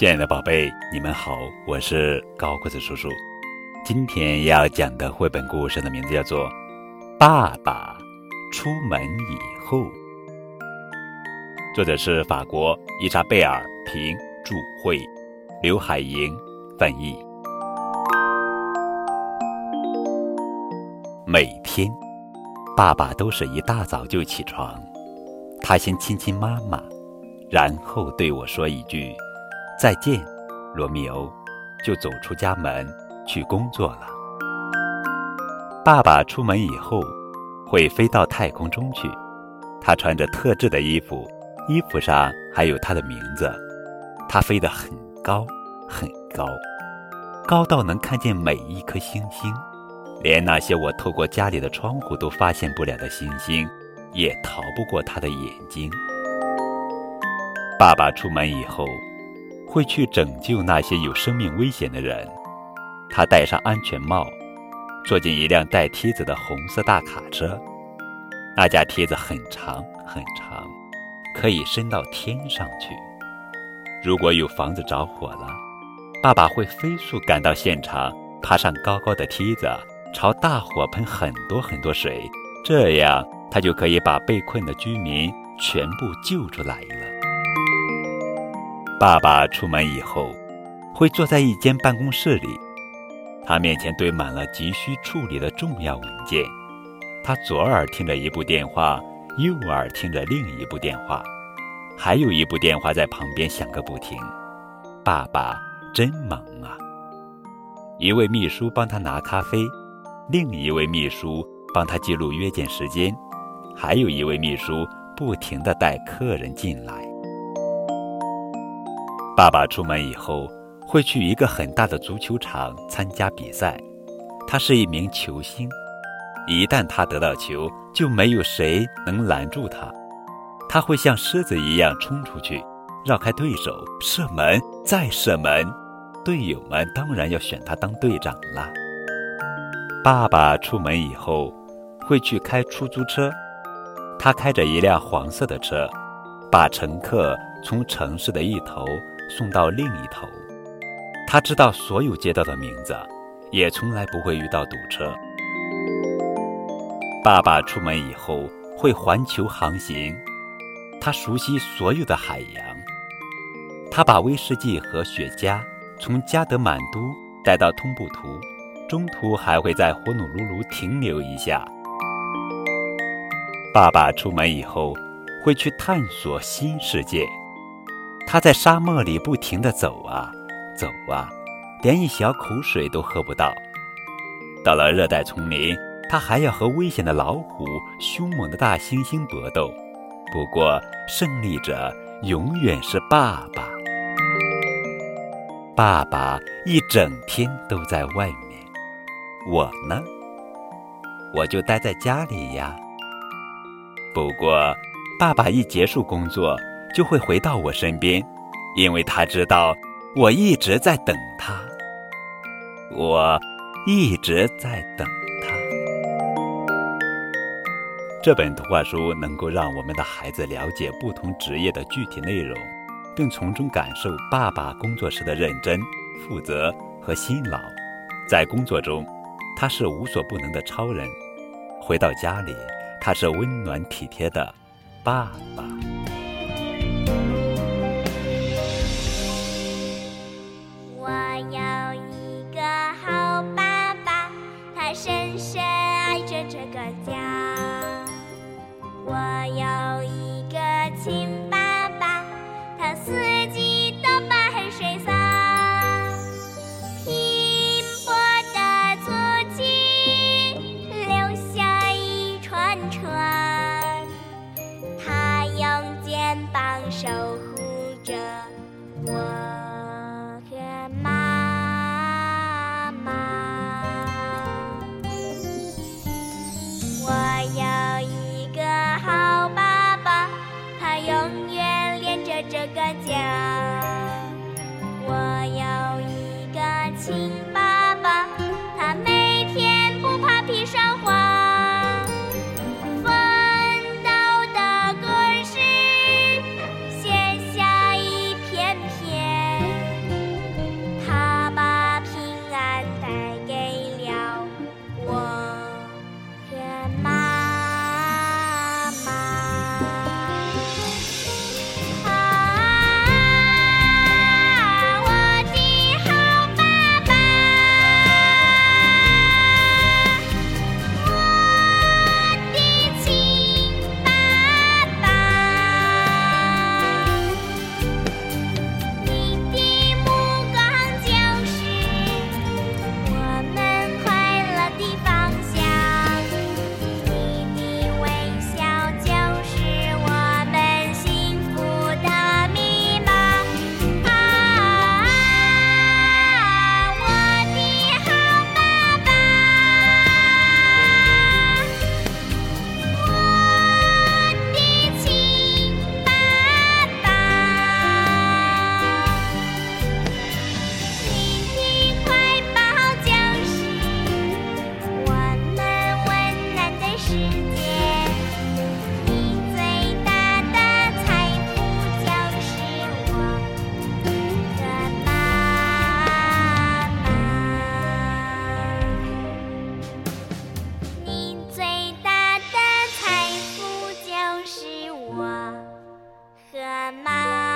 亲爱的宝贝，你们好，我是高个子叔叔。今天要讲的绘本故事的名字叫做《爸爸出门以后》，作者是法国伊莎贝尔·平著，绘，刘海莹翻译。每天，爸爸都是一大早就起床，他先亲亲妈妈，然后对我说一句。再见，罗密欧，就走出家门去工作了。爸爸出门以后，会飞到太空中去。他穿着特制的衣服，衣服上还有他的名字。他飞得很高，很高，高到能看见每一颗星星，连那些我透过家里的窗户都发现不了的星星，也逃不过他的眼睛。爸爸出门以后。会去拯救那些有生命危险的人。他戴上安全帽，坐进一辆带梯子的红色大卡车。那架梯子很长很长，可以伸到天上去。如果有房子着火了，爸爸会飞速赶到现场，爬上高高的梯子，朝大火喷很多很多水，这样他就可以把被困的居民全部救出来。爸爸出门以后，会坐在一间办公室里，他面前堆满了急需处理的重要文件。他左耳听着一部电话，右耳听着另一部电话，还有一部电话在旁边响个不停。爸爸真忙啊！一位秘书帮他拿咖啡，另一位秘书帮他记录约见时间，还有一位秘书不停地带客人进来。爸爸出门以后会去一个很大的足球场参加比赛，他是一名球星，一旦他得到球，就没有谁能拦住他。他会像狮子一样冲出去，绕开对手，射门再射门。队友们当然要选他当队长了。爸爸出门以后会去开出租车，他开着一辆黄色的车，把乘客从城市的一头。送到另一头，他知道所有街道的名字，也从来不会遇到堵车。爸爸出门以后会环球航行，他熟悉所有的海洋。他把威士忌和雪茄从加德满都带到通布图，中途还会在火努鲁鲁停留一下。爸爸出门以后会去探索新世界。他在沙漠里不停地走啊走啊，连一小口水都喝不到。到了热带丛林，他还要和危险的老虎、凶猛的大猩猩搏斗。不过，胜利者永远是爸爸。爸爸一整天都在外面，我呢，我就待在家里呀。不过，爸爸一结束工作。就会回到我身边，因为他知道我一直在等他，我一直在等他。这本图画书能够让我们的孩子了解不同职业的具体内容，并从中感受爸爸工作时的认真、负责和辛劳。在工作中，他是无所不能的超人；回到家里，他是温暖体贴的爸爸。妈妈。